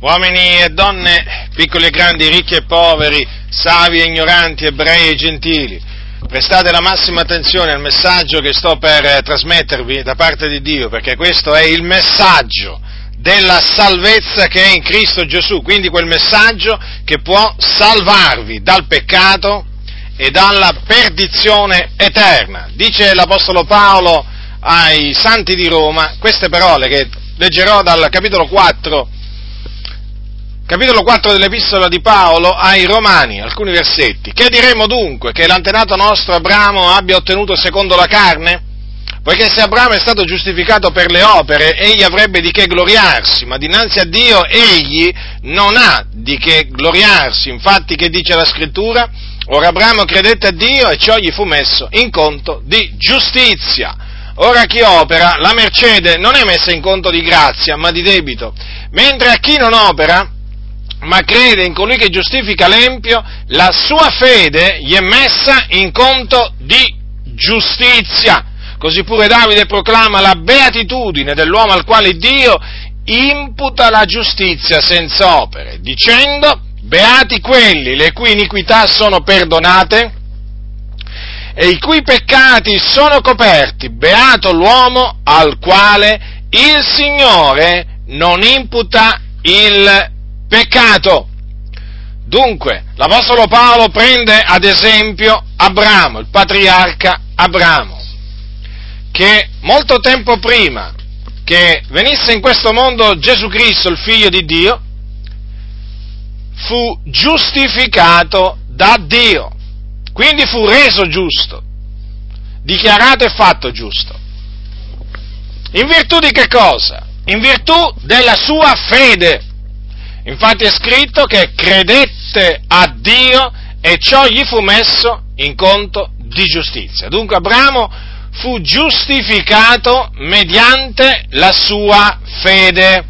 uomini e donne, piccoli e grandi, ricchi e poveri, savi e ignoranti, ebrei e gentili, prestate la massima attenzione al messaggio che sto per eh, trasmettervi da parte di Dio, perché questo è il messaggio della salvezza che è in Cristo Gesù, quindi quel messaggio che può salvarvi dal peccato e dalla perdizione eterna. Dice l'Apostolo Paolo ai santi di Roma queste parole che leggerò dal capitolo 4 capitolo 4 dell'Epistola di Paolo ai Romani, alcuni versetti. Che diremo dunque? Che l'antenato nostro Abramo abbia ottenuto secondo la carne? Poiché se Abramo è stato giustificato per le opere, egli avrebbe di che gloriarsi, ma dinanzi a Dio egli non ha di che gloriarsi. Infatti che dice la scrittura? Ora Abramo credette a Dio e ciò gli fu messo in conto di giustizia. Ora chi opera, la mercede non è messa in conto di grazia, ma di debito. Mentre a chi non opera, ma crede in colui che giustifica l'empio, la sua fede gli è messa in conto di giustizia. Così pure Davide proclama la beatitudine dell'uomo al quale Dio imputa la giustizia senza opere, dicendo, beati quelli le cui iniquità sono perdonate e i cui peccati sono coperti, beato l'uomo al quale il Signore non imputa il peccato. Dunque, l'Apostolo Paolo prende ad esempio Abramo, il patriarca Abramo, che molto tempo prima che venisse in questo mondo Gesù Cristo, il figlio di Dio, fu giustificato da Dio, quindi fu reso giusto, dichiarato e fatto giusto. In virtù di che cosa? In virtù della sua fede. Infatti è scritto che credette a Dio e ciò gli fu messo in conto di giustizia. Dunque Abramo fu giustificato mediante la sua fede,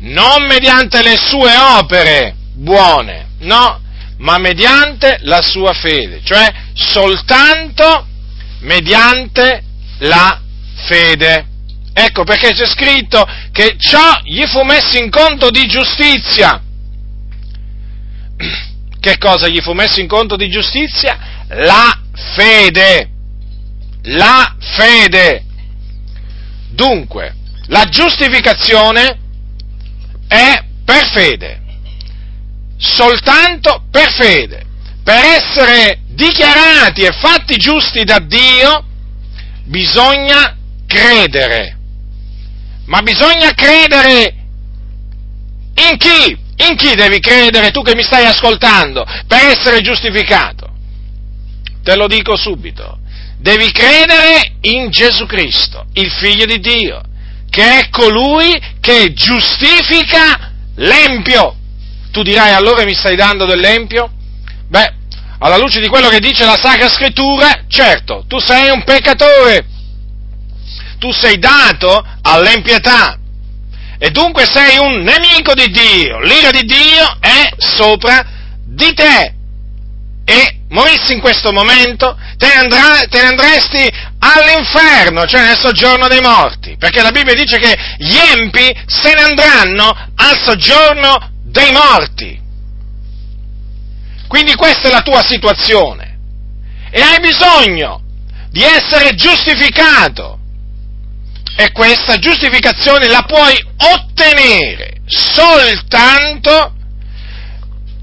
non mediante le sue opere buone, no, ma mediante la sua fede, cioè soltanto mediante la fede. Ecco perché c'è scritto che ciò gli fu messo in conto di giustizia. Che cosa gli fu messo in conto di giustizia? La fede. La fede. Dunque, la giustificazione è per fede, soltanto per fede. Per essere dichiarati e fatti giusti da Dio bisogna credere ma bisogna credere in chi? In chi devi credere tu che mi stai ascoltando per essere giustificato? Te lo dico subito. Devi credere in Gesù Cristo, il Figlio di Dio, che è colui che giustifica l'empio. Tu dirai allora mi stai dando dell'empio? Beh, alla luce di quello che dice la Sacra Scrittura, certo, tu sei un peccatore, tu sei dato all'empietà e dunque sei un nemico di Dio, l'ira di Dio è sopra di te. E morissi in questo momento te andrà, te ne andresti all'inferno, cioè nel soggiorno dei morti, perché la Bibbia dice che gli empi se ne andranno al soggiorno dei morti. Quindi questa è la tua situazione. E hai bisogno di essere giustificato e questa giustificazione la puoi ottenere soltanto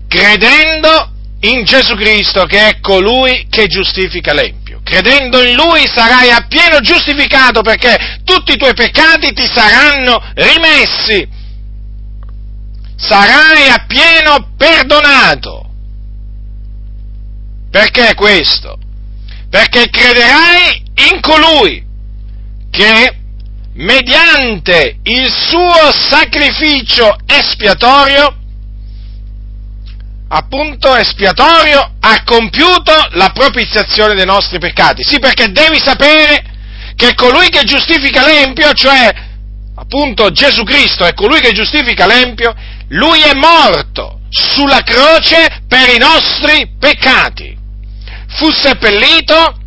credendo in Gesù Cristo che è colui che giustifica l'empio. Credendo in Lui sarai appieno giustificato perché tutti i tuoi peccati ti saranno rimessi. Sarai appieno perdonato. Perché questo? Perché crederai in colui che mediante il suo sacrificio espiatorio, appunto espiatorio, ha compiuto la propiziazione dei nostri peccati. Sì, perché devi sapere che colui che giustifica l'empio, cioè appunto Gesù Cristo è colui che giustifica l'empio, lui è morto sulla croce per i nostri peccati. Fu seppellito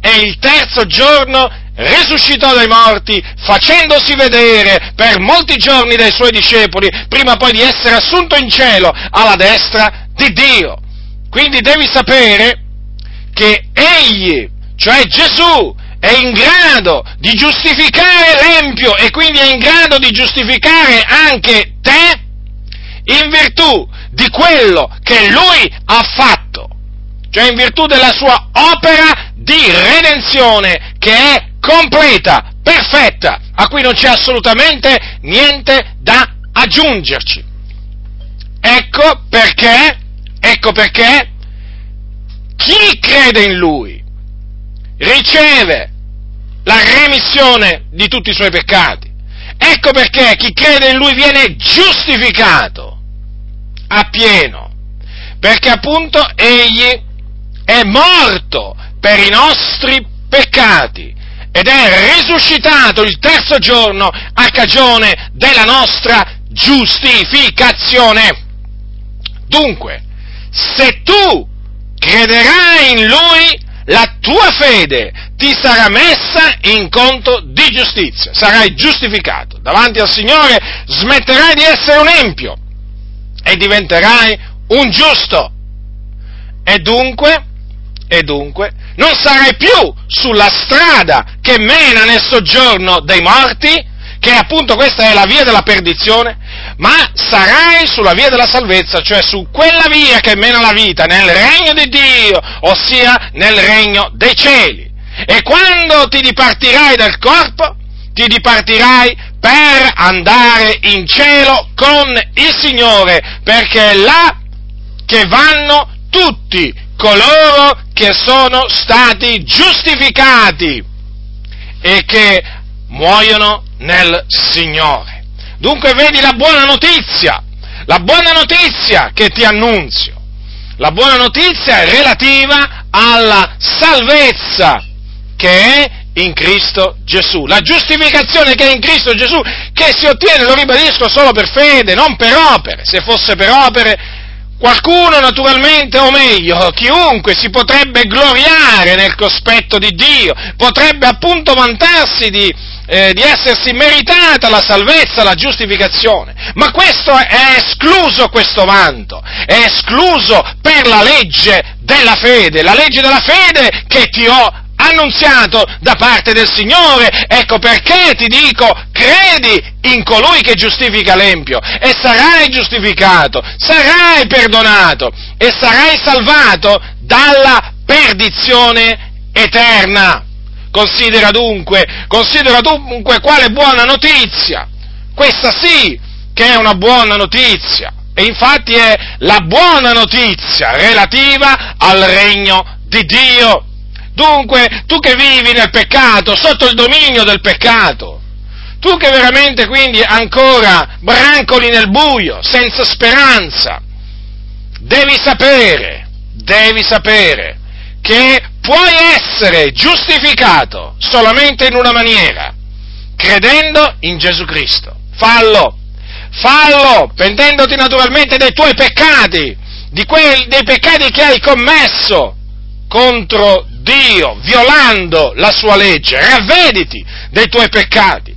e il terzo giorno risuscitò dai morti, facendosi vedere per molti giorni dai suoi discepoli, prima poi di essere assunto in cielo alla destra di Dio. Quindi devi sapere che egli, cioè Gesù, è in grado di giustificare l'empio e quindi è in grado di giustificare anche te in virtù di quello che lui ha fatto, cioè in virtù della sua opera di redenzione che è completa, perfetta, a cui non c'è assolutamente niente da aggiungerci. Ecco perché, ecco perché chi crede in lui riceve la remissione di tutti i suoi peccati. Ecco perché chi crede in lui viene giustificato appieno, perché appunto egli è morto per i nostri peccati ed è risuscitato il terzo giorno a cagione della nostra giustificazione. Dunque, se tu crederai in Lui, la tua fede ti sarà messa in conto di giustizia, sarai giustificato davanti al Signore, smetterai di essere un empio e diventerai un giusto. E dunque, e dunque, non sarai più sulla strada che mena nel soggiorno dei morti, che appunto questa è la via della perdizione, ma sarai sulla via della salvezza, cioè su quella via che mena la vita nel regno di Dio, ossia nel regno dei cieli. E quando ti dipartirai dal corpo, ti dipartirai per andare in cielo con il Signore, perché è là che vanno tutti coloro che sono stati giustificati e che muoiono nel Signore. Dunque vedi la buona notizia, la buona notizia che ti annunzio. La buona notizia è relativa alla salvezza che è in Cristo Gesù. La giustificazione che è in Cristo Gesù, che si ottiene, lo ribadisco, solo per fede, non per opere. Se fosse per opere, qualcuno naturalmente, o meglio, chiunque si potrebbe gloriare nel cospetto di Dio, potrebbe appunto vantarsi di, eh, di essersi meritata la salvezza, la giustificazione. Ma questo è escluso questo vanto, è escluso per la legge della fede, la legge della fede che ti ho annunziato da parte del Signore. Ecco perché ti dico, credi in colui che giustifica l'empio e sarai giustificato, sarai perdonato e sarai salvato dalla perdizione eterna. Considera dunque, considera dunque quale buona notizia. Questa sì che è una buona notizia. E infatti è la buona notizia relativa al regno di Dio. Dunque, tu che vivi nel peccato, sotto il dominio del peccato, tu che veramente quindi ancora brancoli nel buio, senza speranza, devi sapere, devi sapere che puoi essere giustificato solamente in una maniera, credendo in Gesù Cristo. Fallo, fallo, pentendoti naturalmente dei tuoi peccati, quei, dei peccati che hai commesso contro Dio, violando la sua legge, ravvediti dei tuoi peccati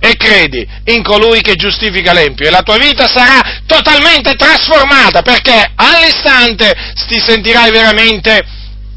e credi in colui che giustifica l'empio e la tua vita sarà totalmente trasformata perché all'istante ti sentirai veramente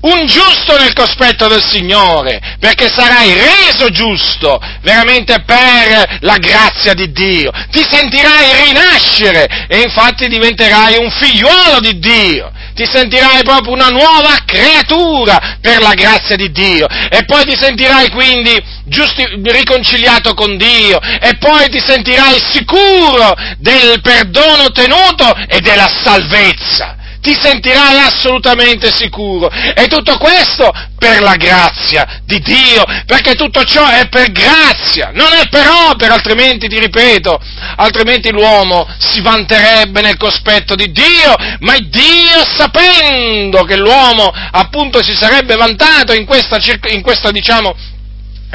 un giusto nel cospetto del Signore, perché sarai reso giusto veramente per la grazia di Dio, ti sentirai rinascere e infatti diventerai un figliuolo di Dio. Ti sentirai proprio una nuova creatura per la grazia di Dio. E poi ti sentirai quindi giusti, riconciliato con Dio. E poi ti sentirai sicuro del perdono ottenuto e della salvezza ti sentirai assolutamente sicuro. E tutto questo per la grazia di Dio, perché tutto ciò è per grazia, non è per opera, altrimenti ti ripeto, altrimenti l'uomo si vanterebbe nel cospetto di Dio, ma Dio sapendo che l'uomo appunto si sarebbe vantato in questa, in questa diciamo,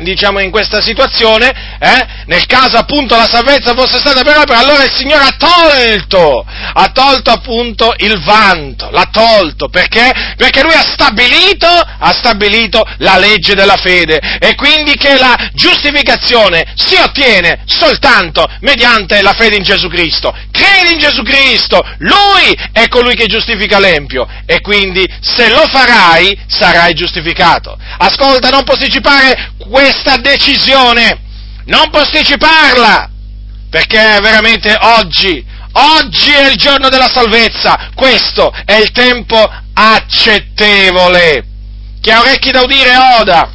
diciamo in questa situazione, eh, nel caso appunto la salvezza fosse stata per opera, allora il Signore ha tolto, ha tolto appunto il vanto, l'ha tolto, perché? Perché Lui ha stabilito, ha stabilito la legge della fede e quindi che la giustificazione si ottiene soltanto mediante la fede in Gesù Cristo. Credi in Gesù Cristo, Lui è colui che giustifica l'empio e quindi se lo farai sarai giustificato. Ascolta, non posticipare questa decisione, non posticiparla, perché veramente oggi, oggi è il giorno della salvezza, questo è il tempo accettevole. Chi ha orecchi da udire oda.